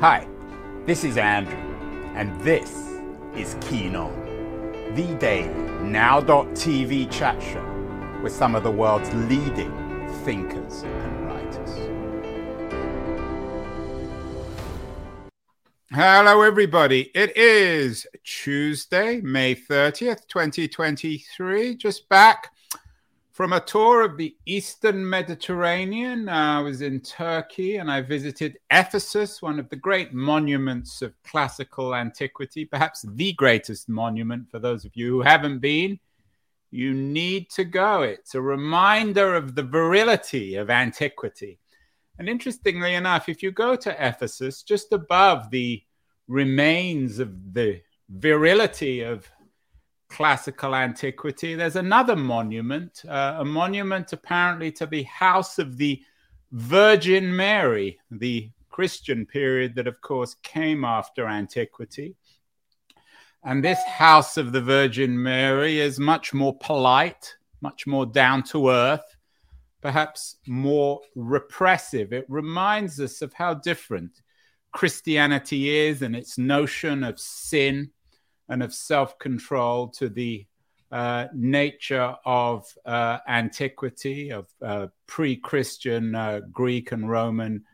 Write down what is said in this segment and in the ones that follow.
Hi, this is Andrew, and this is Keen On, the daily now.tv chat show with some of the world's leading thinkers and writers. Hello, everybody. It is Tuesday, May 30th, 2023. Just back from a tour of the Eastern Mediterranean. Uh, I was in Turkey and I visited Ephesus, one of the great monuments of classical antiquity, perhaps the greatest monument for those of you who haven't been. You need to go. It's a reminder of the virility of antiquity. And interestingly enough, if you go to Ephesus, just above the remains of the virility of classical antiquity, there's another monument, uh, a monument apparently to the house of the Virgin Mary, the Christian period that, of course, came after antiquity. And this house of the Virgin Mary is much more polite, much more down to earth, perhaps more repressive. It reminds us of how different Christianity is and its notion of sin and of self control to the uh, nature of uh, antiquity, of uh, pre Christian uh, Greek and Roman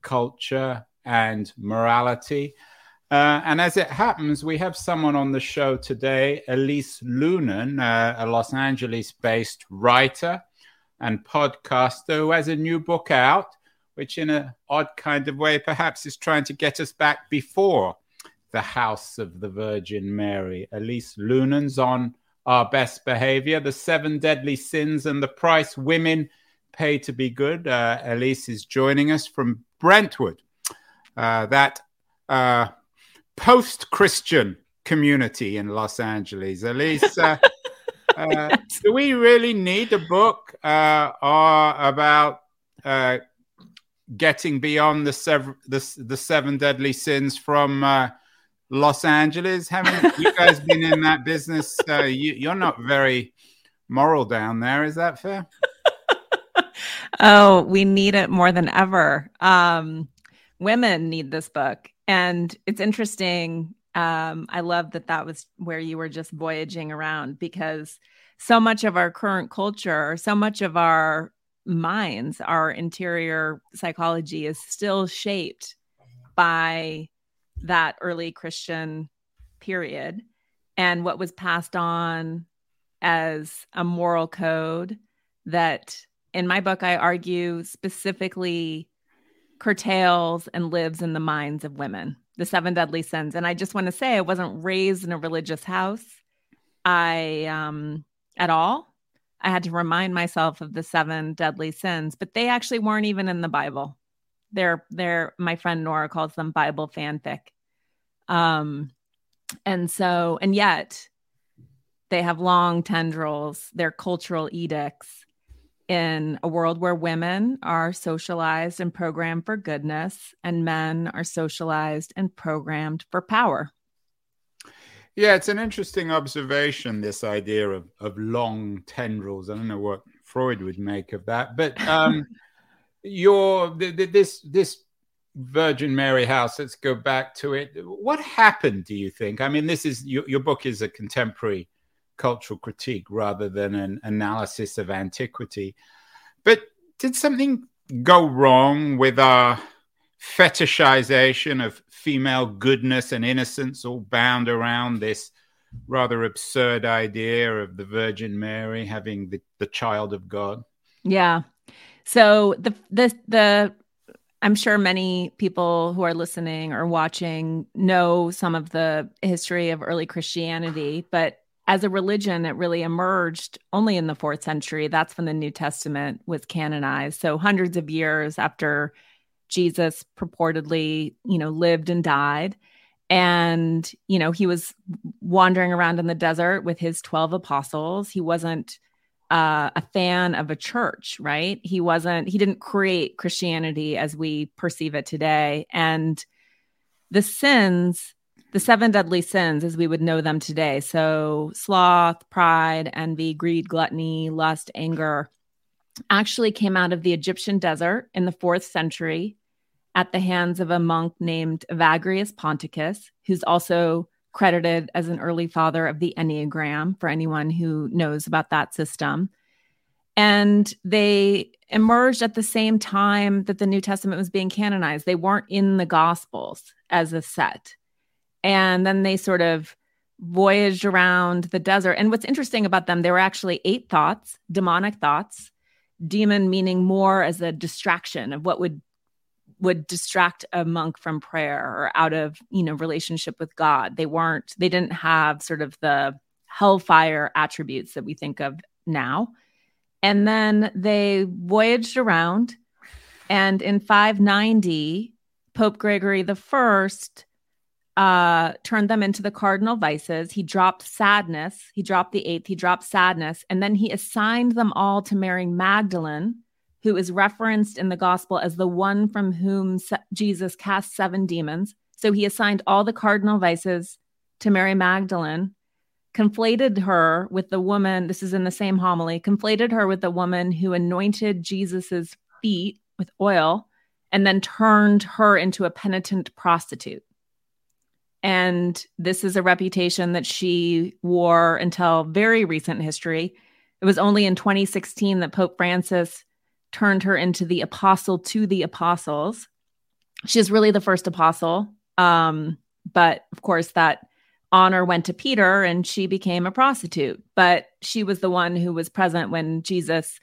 culture and morality. Uh, and as it happens, we have someone on the show today, Elise Loehnen, uh, a Los Angeles based writer and podcaster who has a new book out, which, in an odd kind of way, perhaps is trying to get us back before the house of the Virgin Mary. Elise Loehnen's on Our Best Behavior, The Seven Deadly Sins and the Price Women Pay to Be Good. Uh, Elise is joining us from Brentwood, uh, that uh, post Christian community in Los Angeles. Elise, uh, uh, do we really need a book uh, about getting beyond the, sev- the, the seven deadly sins from Los Angeles. Haven't you guys been in that business? Uh, you, are not very moral down there. Is that fair? oh, we need it more than ever. Um, women need this book. And it's interesting. Um, I love that that was where you were just voyaging around because so much of our current culture, so much of our minds, our interior psychology is still shaped by that early Christian period and what was passed on as a moral code that in my book I argue specifically curtails and lives in the minds of women, the seven deadly sins. And I just want to say I wasn't raised in a religious house. I um at all. I had to remind myself of the seven deadly sins, but they actually weren't even in the Bible. They're they're my friend Nora calls them Bible fanfic. Um, and so, and yet they have long tendrils, they're cultural edicts in a world where women are socialized and programmed for goodness and men are socialized and programmed for power. Yeah, it's an interesting observation, this idea of, of long tendrils. I don't know what Freud would make of that, but um, your this this Virgin Mary House. Let's go back to it. What happened, do you think? I mean, this is your, your book is a contemporary cultural critique rather than an analysis of antiquity. But did something go wrong with our fetishization of female goodness and innocence, all bound around this rather absurd idea of the Virgin Mary having the, the child of God? Yeah. So the the the I'm sure many people who are listening or watching know some of the history of early Christianity, but as a religion, it really emerged only in the fourth century. That's when the New Testament was canonized. So hundreds of years after Jesus purportedly, you know, lived and died. And, you know, he was wandering around in the desert with his 12 apostles. He wasn't uh, a fan of a church, right? He wasn't, he didn't create Christianity as we perceive it today. And the sins, the seven deadly sins as we would know them today. So sloth, pride, envy, greed, gluttony, lust, anger actually came out of the Egyptian desert in the fourth century at the hands of a monk named Evagrius Ponticus, who's also credited as an early father of the Enneagram for anyone who knows about that system. And they emerged at the same time that the New Testament was being canonized. They weren't in the Gospels as a set. And then they sort of voyaged around the desert. And what's interesting about them, there were actually eight thoughts, demonic thoughts, demon meaning more as a distraction of what would would distract a monk from prayer or out of you know relationship with god they weren't they didn't have sort of the hellfire attributes that we think of now and then they voyaged around and in 590 pope gregory the first uh, turned them into the cardinal vices. He dropped sadness. He dropped the eighth. He dropped sadness. And then he assigned them all to Mary Magdalene, who is referenced in the gospel as the one from whom Jesus cast seven demons. So he assigned all the cardinal vices to Mary Magdalene, conflated her with the woman, this is in the same homily, conflated her with the woman who anointed Jesus's feet with oil and then turned her into a penitent prostitute. And this is a reputation that she wore until very recent history. It was only in 2016 that Pope Francis turned her into the apostle to the apostles. She's really the first apostle. Um, but of course, that honor went to Peter and she became a prostitute. But she was the one who was present when Jesus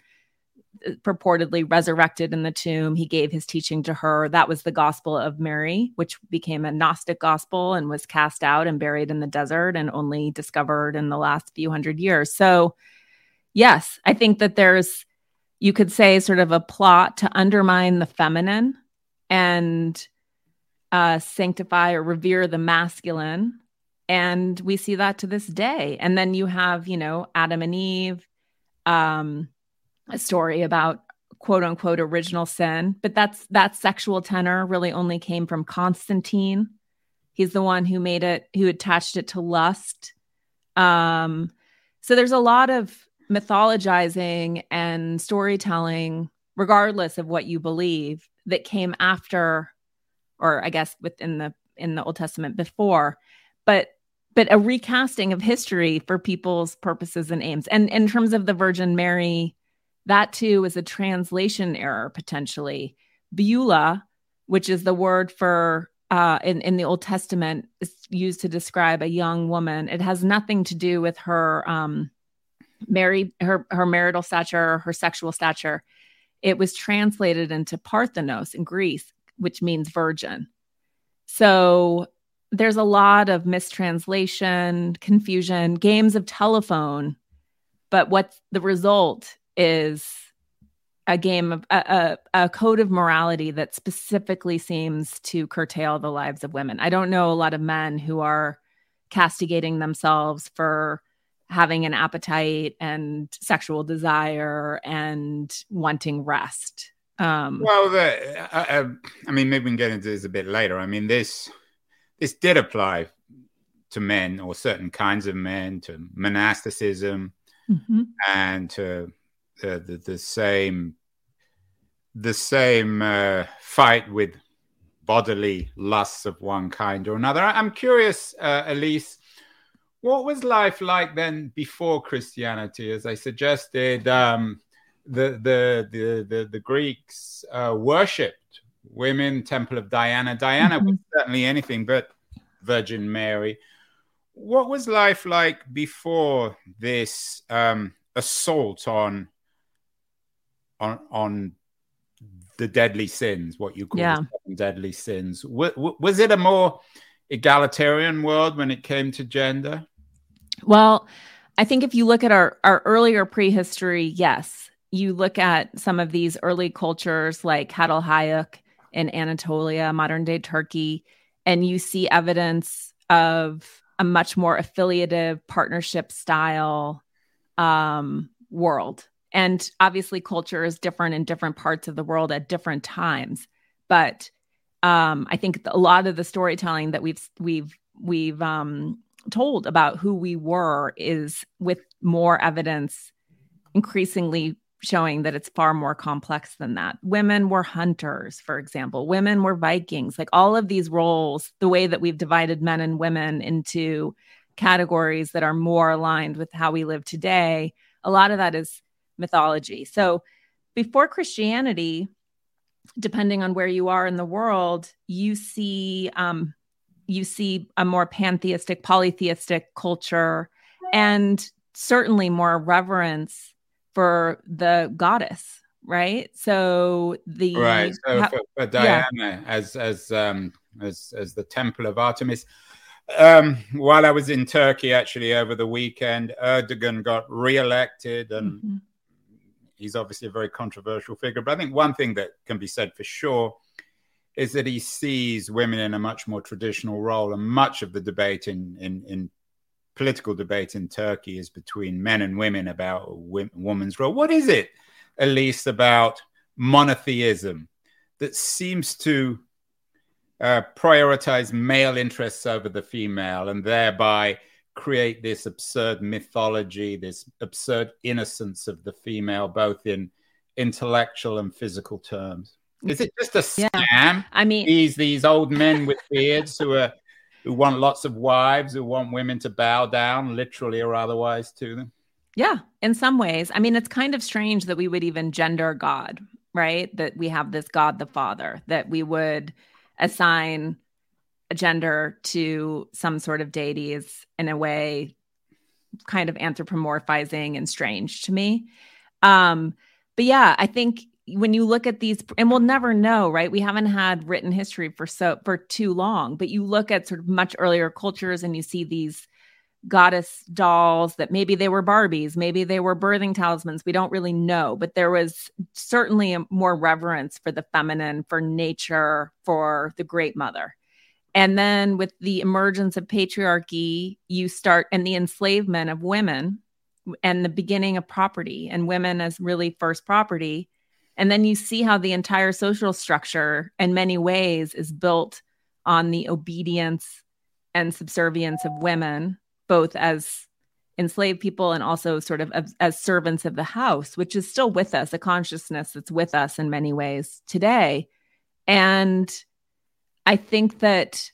purportedly resurrected in the tomb. He gave his teaching to her. That was the gospel of Mary, which became a Gnostic gospel and was cast out and buried in the desert and only discovered in the last few hundred years. So, yes, I think that there's, you could say, sort of a plot to undermine the feminine and uh, sanctify or revere the masculine. And we see that to this day. And then you have, you know, Adam and Eve. Um, a story about quote unquote original sin, but that's that sexual tenor really only came from Constantine. He's the one who made it, who attached it to lust. Um, so there's a lot of mythologizing and storytelling, regardless of what you believe, that came after, or I guess within the in the Old Testament before, but but a recasting of history for people's purposes and aims. And in terms of the Virgin Mary that too is a translation error potentially. Beulah, which is the word for uh, in, in the Old Testament, is used to describe a young woman. It has nothing to do with her um, married, her her marital stature, or her sexual stature. It was translated into Parthenos in Greece, which means virgin. So there's a lot of mistranslation, confusion, games of telephone. But what's the result is a game of a, a, a, code of morality that specifically seems to curtail the lives of women. I don't know a lot of men who are castigating themselves for having an appetite and sexual desire and wanting rest. Um, well, the, uh, uh, I mean, maybe we can get into this a bit later. I mean, this this did apply to men or certain kinds of men, to monasticism, mm-hmm. and to uh, the, the same the same uh, fight with bodily lusts of one kind or another. I'm curious, uh, Elise, what was life like then before Christianity? As I suggested, um, the, the, the the the Greeks uh, worshipped women, Temple of Diana. Diana mm-hmm. was certainly anything but Virgin Mary. What was life like before this um, assault on on on the deadly sins, what you call yeah. deadly sins. Was, was it a more egalitarian world when it came to gender? Well, I think if you look at our, our earlier prehistory, yes. You look at some of these early cultures like Çatalhöyük in Anatolia, modern day Turkey, and you see evidence of a much more affiliative partnership style um, world and obviously culture is different in different parts of the world at different times but um, i think a lot of the storytelling that we've we've we've um, told about who we were is with more evidence increasingly showing that it's far more complex than that. Women were hunters, for example, women were Vikings. Like all of these roles, the way that we've divided men and women into categories that are more aligned with how we live today, a lot of that is mythology. So before Christianity, depending on where you are in the world, you see um, you see a more pantheistic, polytheistic culture, and certainly more reverence for the goddess, right? So the right. So for, for Diana yeah. as as um, as as the temple of Artemis. Um, while I was in Turkey, actually over the weekend, Erdogan got re-elected, and mm-hmm. He's obviously a very controversial figure. But I think one thing that can be said for sure is that he sees women in a much more traditional role, and much of the debate in in, in political debate in Turkey is between men and women about a woman's role. What is it, Elise, about monotheism that seems to uh, prioritize male interests over the female and thereby create this absurd mythology, this absurd innocence of the female, both in intellectual and physical terms? Is it just a scam? Yeah. I mean, these these old men with beards who are who want lots of wives, who want women to bow down, literally or otherwise, to them. Yeah, in some ways. I mean, it's kind of strange that we would even gender God, right? That we have this God the Father, that we would assign gender to some sort of deities in a way kind of anthropomorphizing and strange to me. Um, but yeah, I think when you look at these and we'll never know right we haven't had written history for so for too long but you look at sort of much earlier cultures and you see these goddess dolls that maybe they were barbies maybe they were birthing talismans we don't really know but there was certainly a more reverence for the feminine for nature for the great mother and then with the emergence of patriarchy you start and the enslavement of women and the beginning of property and women as really first property and then you see how the entire social structure, in many ways, is built on the obedience and subservience of women, both as enslaved people and also sort of as, as, servants of the house, which is still with us, a consciousness that's with us in many ways today. And I think that,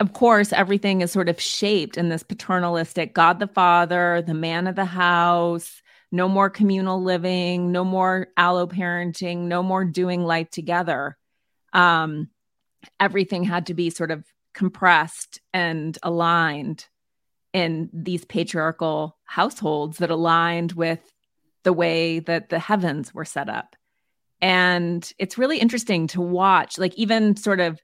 of course, everything is sort of shaped in this paternalistic God the Father, the man of the house, no more communal living, no more allo parenting, no more doing life together. Um, everything had to be sort of compressed and aligned in these patriarchal households that aligned with the way that the heavens were set up. And it's really interesting to watch, like, even sort of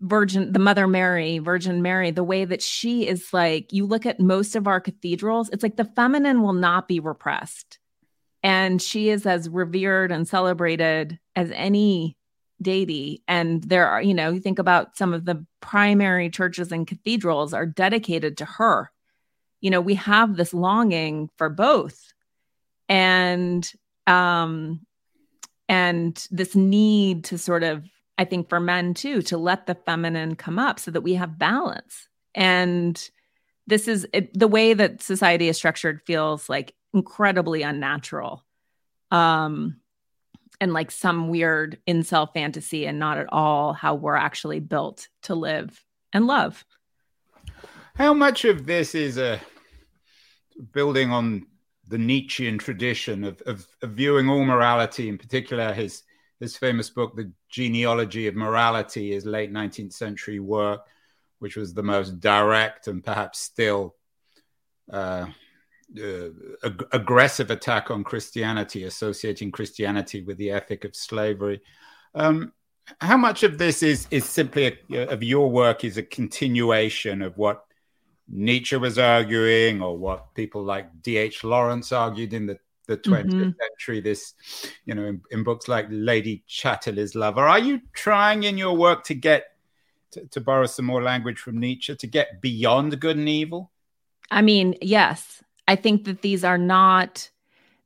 Virgin, the Mother Mary, Virgin Mary, the way that she is like, you look at most of our cathedrals, it's like the feminine will not be repressed. And she is as revered and celebrated as any deity. And there are, you know, you think about some of the primary churches and cathedrals are dedicated to her. You know, we have this longing for both. And, um, and this need to sort of I think for men too, to let the feminine come up so that we have balance. And this is it, the way that society is structured feels like incredibly unnatural. Um, and like some weird incel fantasy and not at all how we're actually built to live and love. How much of this is a uh, building on the Nietzschean tradition of, of, of viewing all morality, in particular his his famous book, The Genealogy of Morality, his late 19th century work, which was the most direct and perhaps still uh, uh, ag- aggressive attack on Christianity, associating Christianity with the ethic of slavery. Um, how much of this is is simply a, of your work is a continuation of what Nietzsche was arguing, or what people like D.H. Lawrence argued in the the 20th mm-hmm. century this you know in, in, books like lady chatterley's lover. Are you trying in your work to get to, to borrow some more language from nietzsche to get beyond good and evil? I mean yes. I think that these are not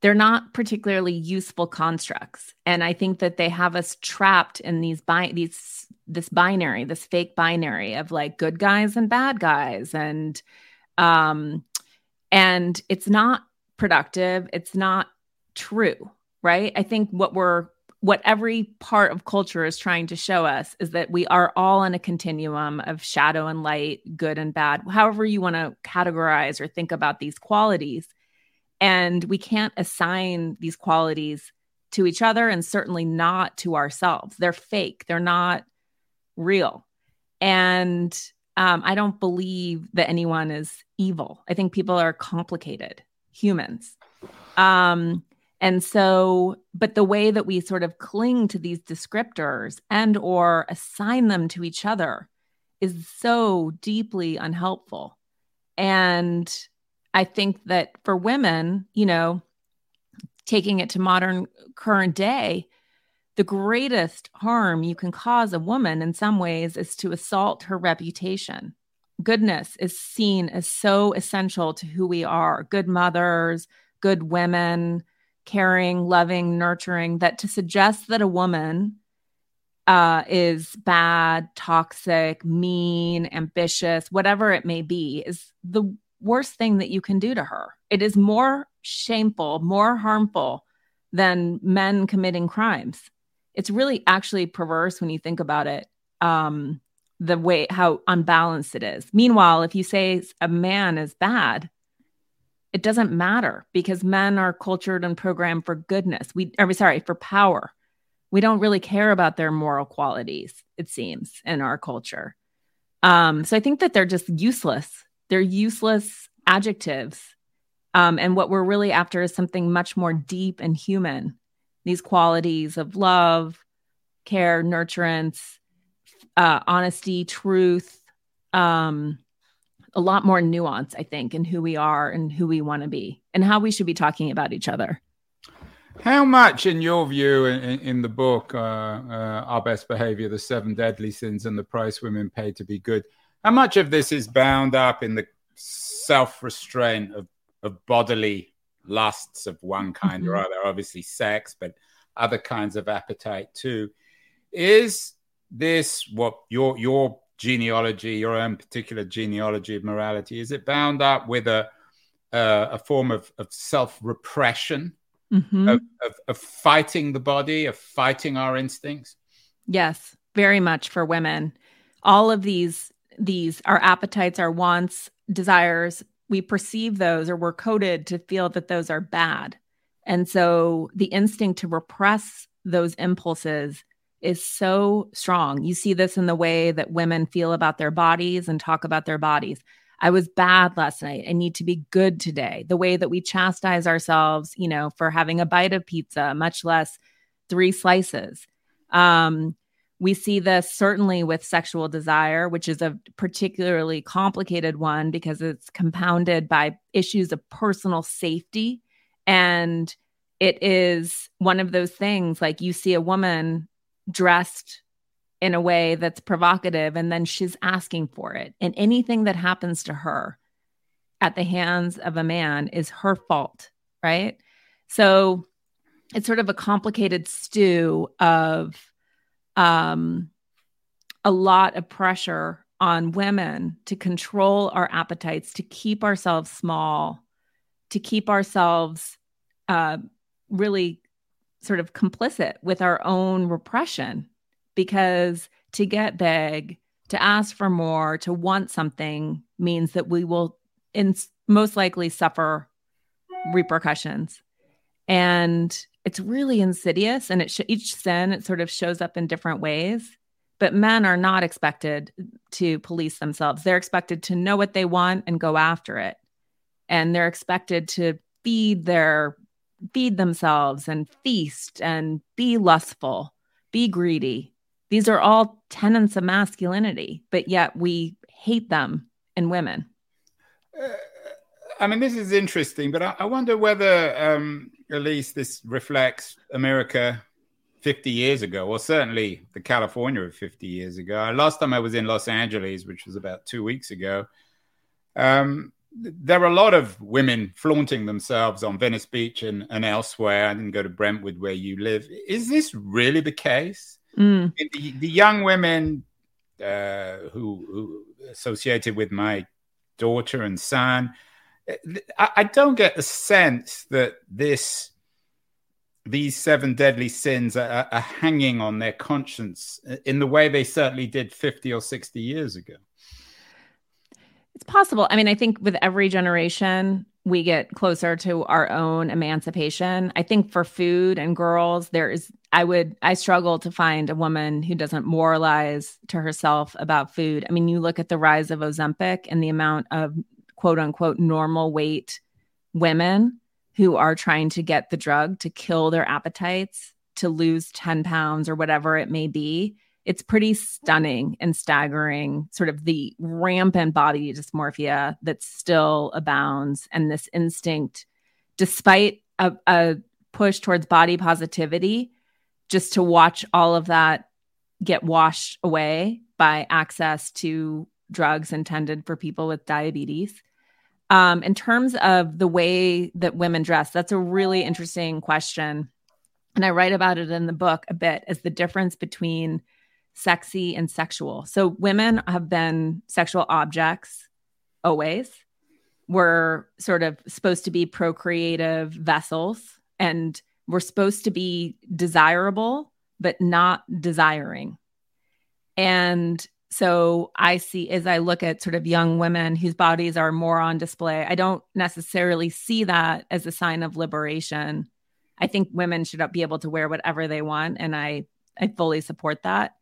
they're not particularly useful constructs. And i think that they have us trapped in these bi- these this binary this fake binary of like good guys and bad guys. And um and it's not productive. It's not true, right? I think what we're what every part of culture is trying to show us is that we are all in a continuum of shadow and light, good and bad, however you want to categorize or think about these qualities. And we can't assign these qualities to each other and certainly not to ourselves. They're fake, they're not real. And um, I don't believe that anyone is evil. I think people are complicated humans. Um, and so, but the way that we sort of cling to these descriptors and or assign them to each other is so deeply unhelpful. And I think that for women, you know, taking it to modern current day, the greatest harm you can cause a woman in some ways is to assault her reputation. Goodness is seen as so essential to who we are good mothers, good women, caring, loving, nurturing, that to suggest that a woman uh, is bad, toxic, mean, ambitious, whatever it may be, is the worst thing that you can do to her. It is more shameful, more harmful than men committing crimes it's really actually perverse when you think about it um the way how unbalanced it is. Meanwhile if you say a man is bad it doesn't matter because men are cultured and programmed for goodness. We are sorry for power. We don't really care about their moral qualities it seems in our culture. Um so i think that they're just useless. They're useless adjectives. Um, and what we're really after is something much more deep and human. These qualities of love, care, nurturance, uh, honesty, truth, um, a lot more nuance, I think, in who we are and who we want to be and how we should be talking about each other. How much, in your view, in, in the book, uh, uh, Our Best Behavior, The Seven Deadly Sins, and the Price Women Pay to Be Good, how much of this is bound up in the self restraint of, of bodily lusts of one kind mm-hmm. or other, obviously sex, but other kinds of appetite too. Is this what your your genealogy, your own particular genealogy of morality, is it bound up with a uh, a form of, of self repression, mm-hmm. of, of, of fighting the body, of fighting our instincts? Yes, very much for women. All of these these our appetites, our wants, desires, we perceive those or we're coded to feel that those are bad. And so the instinct to repress those impulses is so strong. You see this in the way that women feel about their bodies and talk about their bodies. I was bad last night. I need to be good today. The way that we chastise ourselves, you know, for having a bite of pizza, much less three slices. Um, we see this certainly with sexual desire, which is a particularly complicated one because it's compounded by issues of personal safety. And it is one of those things like you see a woman dressed in a way that's provocative and then she's asking for it. And anything that happens to her at the hands of a man is her fault, right? So it's sort of a complicated stew of um, a lot of pressure on women to control our appetites, to keep ourselves small, to keep ourselves uh, really sort of complicit with our own repression. Because to get big, to ask for more, to want something means that we will in, most likely suffer repercussions. And it's really insidious and it sh- each sin it sort of shows up in different ways but men are not expected to police themselves they're expected to know what they want and go after it and they're expected to feed their feed themselves and feast and be lustful be greedy these are all tenets of masculinity but yet we hate them in women uh, i mean this is interesting but i, I wonder whether um at least this reflects America 50 years ago, or certainly the California of 50 years ago. Last time I was in Los Angeles, which was about two weeks ago, um, there are a lot of women flaunting themselves on Venice Beach and, and elsewhere. I didn't go to Brentwood where you live. Is this really the case? Mm. The, the, young women uh, who, who associated with my daughter and son, I, I don't get the sense that this these seven deadly sins are, are, hanging on their conscience in the way they certainly did 50 or 60 years ago? It's possible. I mean, I think with every generation, we get closer to our own emancipation. I think for food and girls, there is, I would, I struggle to find a woman who doesn't moralize to herself about food. I mean, you look at the rise of Ozempic and the amount of quote unquote normal weight women who are trying to get the drug to kill their appetites, to lose 10 pounds or whatever it may be. It's pretty stunning and staggering, sort of the rampant body dysmorphia that still abounds, and this instinct, despite a, a push towards body positivity, just to watch all of that get washed away by access to drugs intended for people with diabetes um, in terms of the way that women dress, that's a really interesting question. And I write about it in the book a bit as the difference between sexy and sexual. So women have been sexual objects always. We're sort of supposed to be procreative vessels and we're supposed to be desirable, but not desiring. And so I see as I look at sort of young women whose bodies are more on display, I don't necessarily see that as a sign of liberation. I think women should be able to wear whatever they want, and I I fully support that.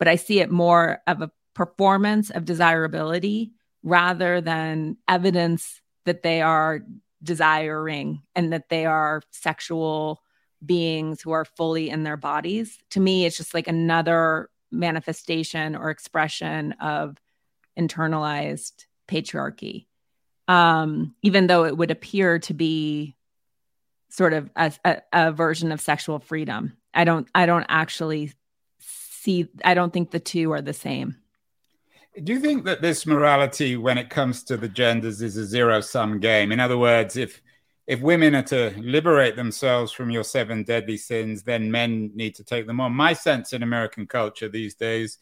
But I see it more of a performance of desirability rather than evidence that they are desiring and that they are sexual beings who are fully in their bodies. To me, it's just like another manifestation or expression of internalized patriarchy um, even though it would appear to be sort of a, a, a, version of sexual freedom i don't i don't actually see i don't think the two are the same do you think that this morality when it comes to the genders is a zero sum game in other words if if women are to liberate themselves from your seven deadly sins, then men need to take them on. My sense in American culture these days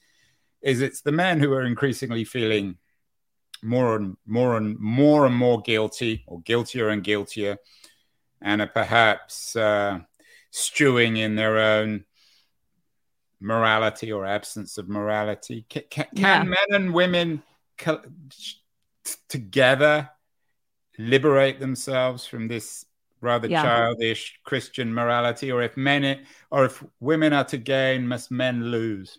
is it's the men who are increasingly feeling more and more and more and more guilty, or guiltier and guiltier, and are perhaps uh, stewing in their own morality or absence of morality. Can, can, yeah. men and women co- together liberate themselves from this rather yeah. childish Christian morality, or if men or if women are to gain, must men lose?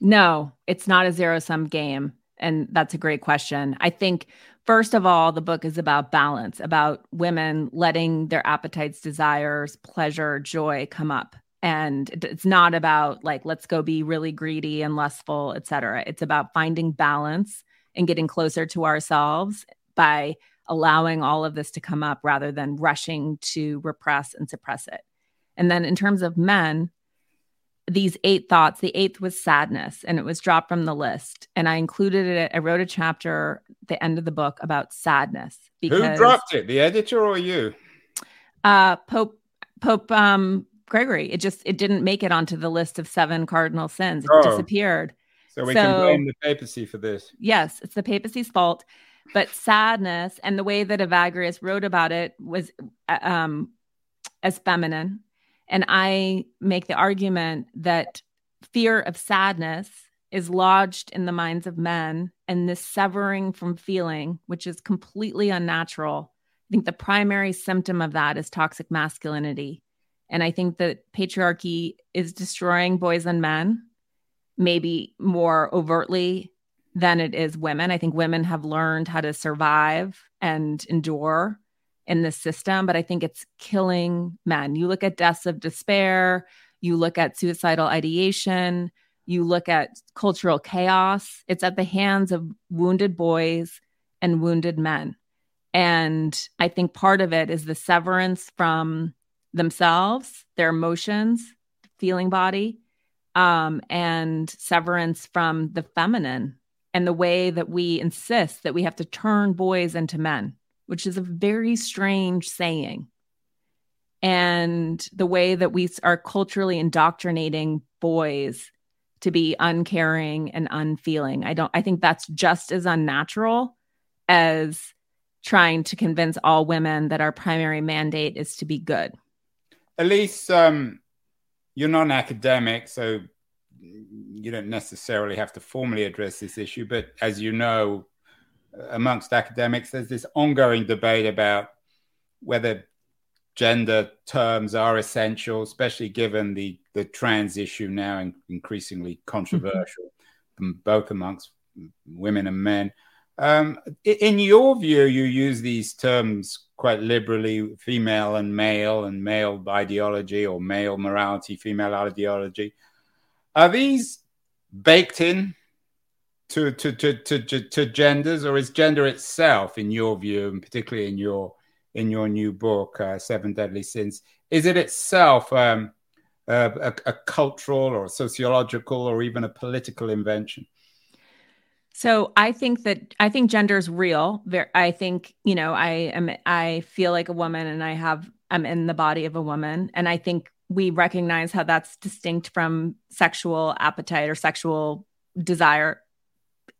No, it's not a zero sum game. And that's a great question. I think, first of all, the book is about balance, about women letting their appetites, desires, pleasure, joy come up. And it's not about like, let's go be really greedy and lustful, et cetera. It's about finding balance and getting closer to ourselves by allowing all of this to come up rather than rushing to repress and suppress it. And then in terms of men, these eight thoughts, the eighth was sadness, and it was dropped from the list. And I included it. I wrote a chapter at the end of the book about sadness. Because, Who dropped it? The editor or you? Uh, Pope Pope um, Gregory. It just it didn't make it onto the list of seven cardinal sins. It oh. disappeared. So we so, can blame the papacy for this. Yes, it's the papacy's fault but sadness and the way that Evagrius wrote about it was uh, um, as feminine. And I make the argument that fear of sadness is lodged in the minds of men, and this severing from feeling, which is completely unnatural. I think the primary symptom of that is toxic masculinity. And I think that patriarchy is destroying boys and men, maybe more overtly than it is women. I think women have learned how to survive and endure in this system, but I think it's killing men. You look at deaths of despair, you look at suicidal ideation, you look at cultural chaos. It's at the hands of wounded boys and wounded men. And I think part of it is the severance from themselves, their emotions, feeling body, um, and severance from the feminine and the way that we insist that we have to turn boys into men, which is a very strange saying. And the way that we are culturally indoctrinating boys to be uncaring and unfeeling. I don't I think that's just as unnatural as trying to convince all women that our primary mandate is to be good. Elise, um, you're not an academic, so you don't necessarily have to formally address this issue. But as you know, amongst academics, there's this ongoing debate about whether gender terms are essential, especially given the, the trans issue now increasingly controversial, mm-hmm. both amongst women and men. Um, in your view, you use these terms quite liberally female and male, and male ideology or male morality, female ideology. Are these baked in to, to, to, to, to, genders, or is gender itself, in your view, and particularly in your in your new book, uh, Seven Deadly Sins, is it itself um, a, a, cultural or a sociological or even a political invention? So I think that I think gender is real. I think you know I am I feel like a woman and I have I'm in the body of a woman, and I think we recognize how that's distinct from sexual appetite or sexual desire.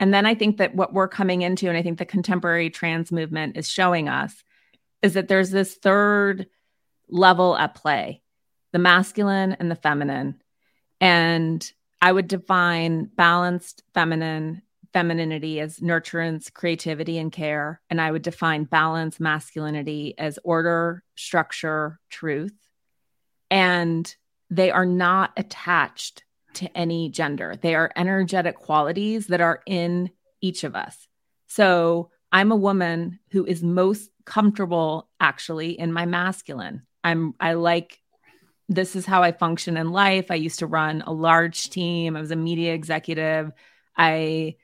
And then I think that what we're coming into, and I think the contemporary trans movement is showing us, is that there's this third level at play the masculine and the feminine. And I would define balanced feminine femininity as nurturance, creativity, and care. And I would define balance, masculinity as order, structure, truth and they are not attached to any gender. They are energetic qualities that are in each of us. So I'm a woman who is most comfortable actually in my masculine. I'm I like this is how I function in life. I used to run a large team. I was a media executive. I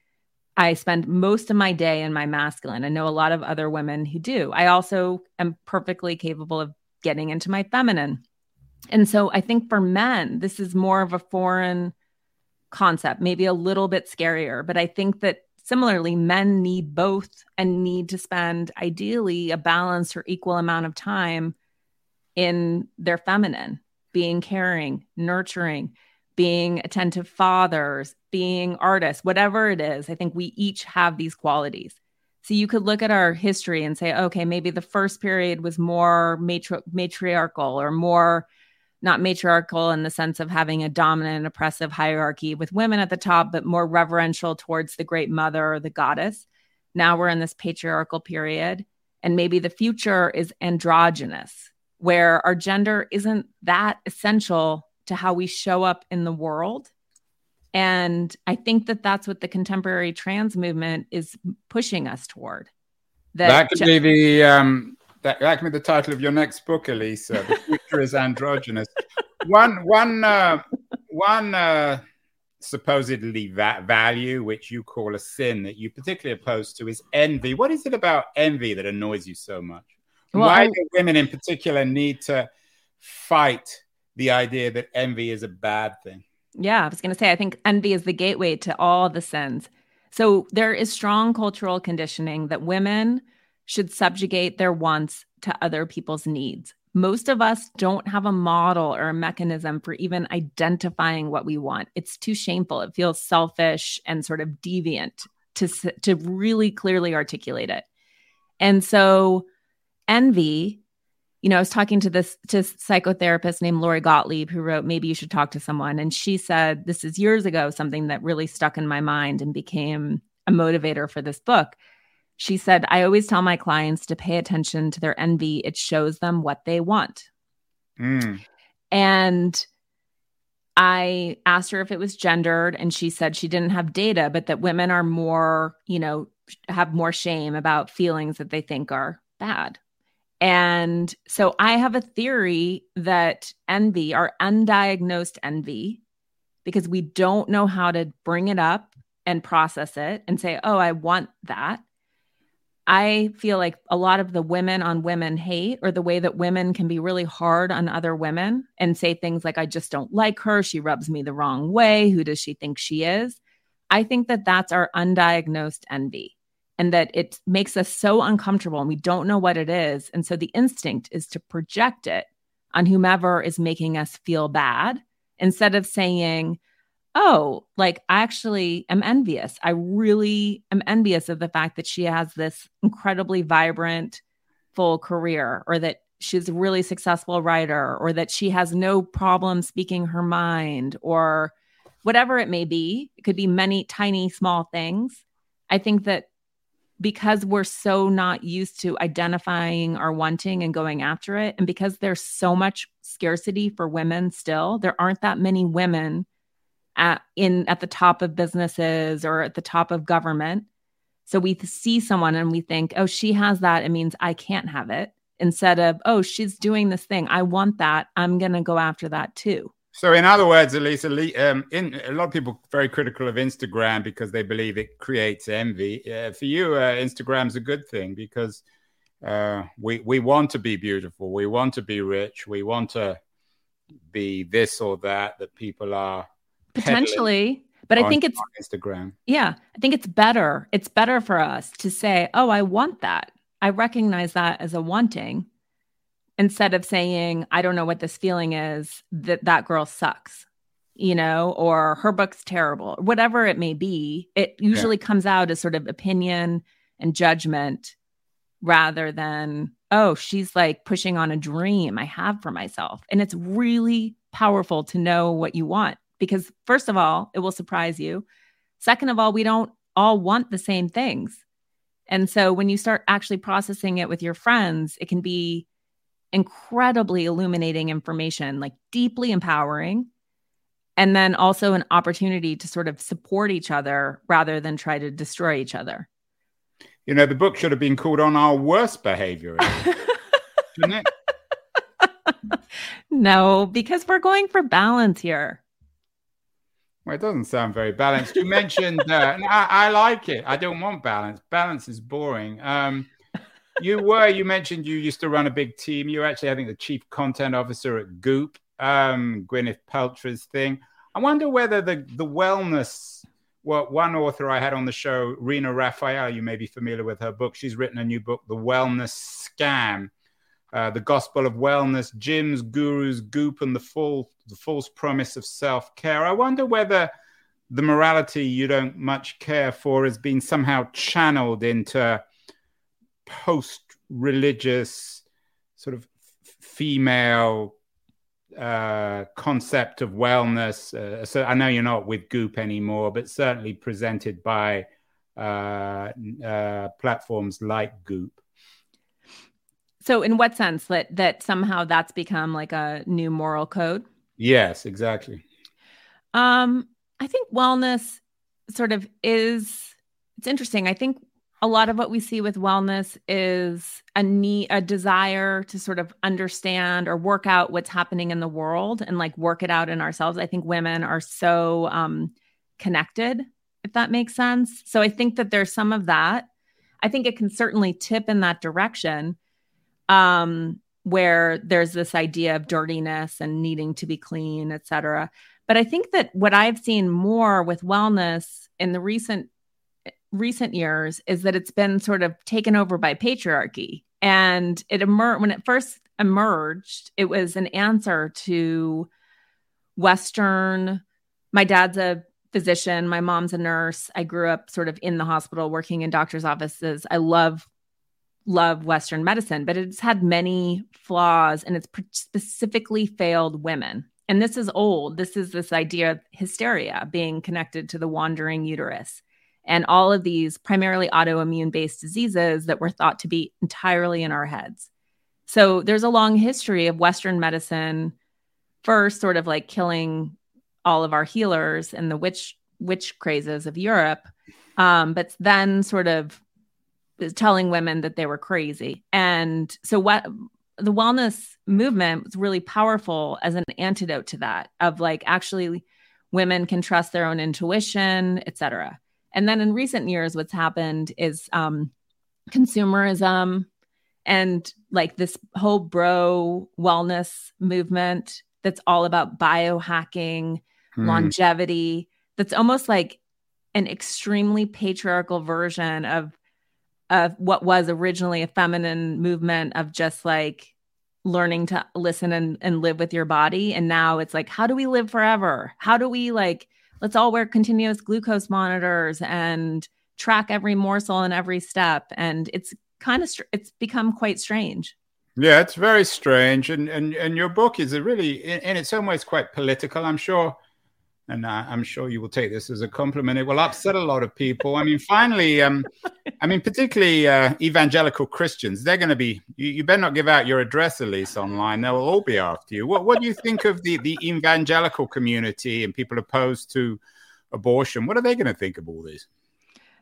I spend most of my day in my masculine. I know a lot of other women who do. I also am perfectly capable of getting into my feminine. And so I think for men, this is more of a foreign concept, maybe a little bit scarier. But I think that similarly, men need both and need to spend ideally a balanced or equal amount of time in their feminine, being caring, nurturing, being attentive fathers, being artists, whatever it is. I think we each have these qualities. So you could look at our history and say, okay, maybe the first period was more matri- matriarchal or more not matriarchal in the sense of having a dominant and oppressive hierarchy with women at the top, but more reverential towards the great mother or the goddess. Now we're in this patriarchal period. And maybe the future is androgynous, where our gender isn't that essential to how we show up in the world. And I think that that's what the contemporary trans movement is pushing us toward. That, that could be the um, that, that can be the title of your next book, Elisa. The future is androgynous. One, one, uh, one uh, supposedly va- value, which you call a sin, that you particularly oppose to, is envy. What is it about envy that annoys you so much? Well, Why I... do women in particular need to fight the idea that envy is a bad thing? Yeah, I was going to say, I think envy is the gateway to all the sins. So there is strong cultural conditioning that women should subjugate their wants to other people's needs. Most of us don't have a model or a mechanism for even identifying what we want. It's too shameful. It feels selfish and sort of deviant to, to really clearly articulate it. And so, envy, you know, I was talking to this to psychotherapist named Lori Gottlieb who wrote Maybe You Should Talk to Someone. And she said, This is years ago, something that really stuck in my mind and became a motivator for this book she said, I always tell my clients to pay attention to their envy. It shows them what they want. Mm. And I asked her if it was gendered, and she said she didn't have data, but that women are more, you know, have more shame about feelings that they think are bad. And so I have a theory that envy, our undiagnosed envy, because we don't know how to bring it up and process it and say, oh, I want that, I feel like a lot of the women on women hate, or the way that women can be really hard on other women and say things like, I just don't like her. She rubs me the wrong way. Who does she think she is? I think that that's our undiagnosed envy and that it makes us so uncomfortable and we don't know what it is. And so the instinct is to project it on whomever is making us feel bad instead of saying, oh, like I actually am envious. I really am envious of the fact that she has this incredibly vibrant, full career, or that she's a really successful writer or that she has no problem speaking her mind or whatever it may be. It could be many tiny, small things. I think that because we're so not used to identifying our wanting and going after it, and because there's so much scarcity for women still, there aren't that many women at in at the top of businesses or at the top of government. So we see someone and we think, oh, she has that. It means I can't have it. Instead of, oh, she's doing this thing. I want that. I'm going to go after that too. So, in other words, Elisa, um, in, a lot of people very critical of Instagram because they believe it creates envy. Uh, for you, uh, Instagram's a good thing because uh, we we want to be beautiful, we want to be rich, we want to be this or that that people are potentially. But I think it's Instagram. Yeah, I think it's better. It's better for us to say, "Oh, I want that. I recognize that as a wanting." Instead of saying, I don't know what this feeling is, that that girl sucks, you know, or her book's terrible, whatever it may be, it usually yeah. comes out as sort of opinion and judgment rather than, oh, she's like pushing on a dream I have for myself. And it's really powerful to know what you want because, first of all, it will surprise you. Second of all, we don't all want the same things. And so when you start actually processing it with your friends, it can be incredibly illuminating information, like deeply empowering. And then also an opportunity to sort of support each other rather than try to destroy each other. You know, the book should have been called On Our Worst Behavior, shouldn't it? no, because we're going for balance here. Well, it doesn't sound very balanced. You mentioned, uh, I, I, like it. I don't want balance. Balance is boring. Um, you were. You mentioned you used to run a big team. You're actually, I think, the chief content officer at Goop, um, Gwyneth Paltrow's thing. I wonder whether the the wellness. Well, one author I had on the show, Rina Raphael, you may be familiar with her book. She's written a new book, The Wellness Scam, uh, the Gospel of Wellness, gyms, gurus, goop, and the full the false promise of self care. I wonder whether the morality you don't much care for has been somehow channeled into post religious sort of female uh, concept of wellness. Uh, so I know you're not with Goop anymore, but certainly presented by uh, uh, platforms like Goop. So, in what sense that that somehow that's become like a new moral code? Yes, exactly. Um, I think wellness sort of is. It's interesting. I think a lot of what we see with wellness is a need a desire to sort of understand or work out what's happening in the world and like work it out in ourselves. I think women are so um, connected if that makes sense. So i think that there's some of that. I think it can certainly tip in that direction um, where there's this idea of dirtiness and needing to be clean et cetera. But i think that what i've seen more with wellness in the recent recent years is that it's been sort of taken over by patriarchy. And it emerged when it first emerged, it was an answer to Western. My dad's a physician, my mom's a nurse. I grew up sort of in the hospital working in doctor's offices. I love love western medicine but it's had many flaws and it's specifically failed women and this is old this is this idea of hysteria being connected to the wandering uterus and all of these primarily autoimmune based diseases that were thought to be entirely in our heads. So there's a long history of Western medicine first sort of like killing all of our healers and the witch witch crazes of Europe, um, but then sort of telling women that they were crazy. And so what the wellness movement was really powerful as an antidote to that of like actually women can trust their own intuition, et cetera. And then in recent years, what's happened is um, consumerism and like this whole bro wellness movement that's all about biohacking, hmm. longevity. That's almost like an extremely patriarchal version of of what was originally a feminine movement of just like learning to listen and, and live with your body. And now it's like, how do we live forever? How do we like let's all wear continuous glucose monitors and track every morsel and every step. And it's kind of str- it's become quite strange. Yeah, it's very strange, and and and your book is a really, in, in its own ways, quite political. I'm sure, and uh, I'm sure you will take this as a compliment. It will upset a lot of people. I mean, finally, um, I mean, particularly uh, evangelical Christians, they're going to be. You, you, better not give out your address, Elise, online. They'll all be after you. What What do you think of the the evangelical community and people opposed to abortion? What are they going to think of all this?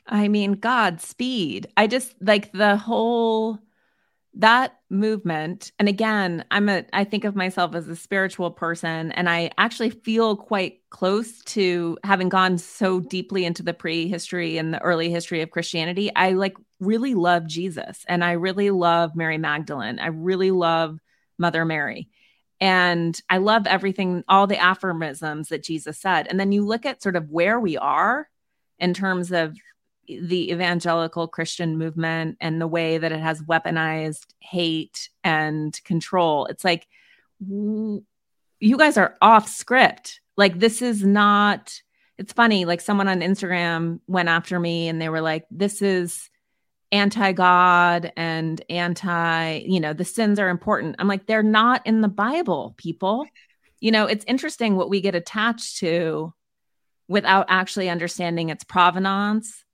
I mean, Godspeed. I just like the whole that movement and again i'm a i think of myself as a spiritual person and i actually feel quite close to having gone so deeply into the prehistory and the early history of christianity. I like really love jesus and i really love mary magdalene. I really love mother mary. And i love everything all the aphorisms that jesus said. And then you look at sort of where we are in terms of the evangelical Christian movement and the way that it has weaponized hate and control. It's like you guys are off script. Like this is not it's funny like someone on Instagram went after me and they were like this is anti God and anti, you know, the sins are important. I'm like they're not in the Bible, people. You know, it's interesting what we get attached to without actually understanding its provenance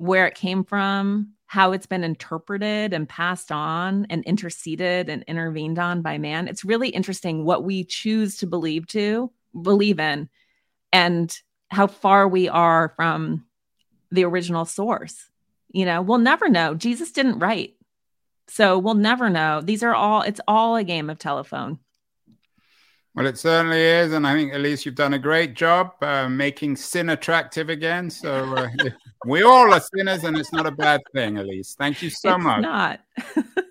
where it came from, how it's been interpreted and passed on and interceded and intervened on by man. It's really interesting what we choose to believe to believe in and how far we are from the original source. You know, we'll never know. Jesus didn't write. So we'll never know. These are all, it's all a game of telephone. Well, it certainly is. And I think, Elise, you've done a great job uh, making sin attractive again. So uh, we all are sinners, and it's not a bad thing, Elise. Thank you so it's much. not.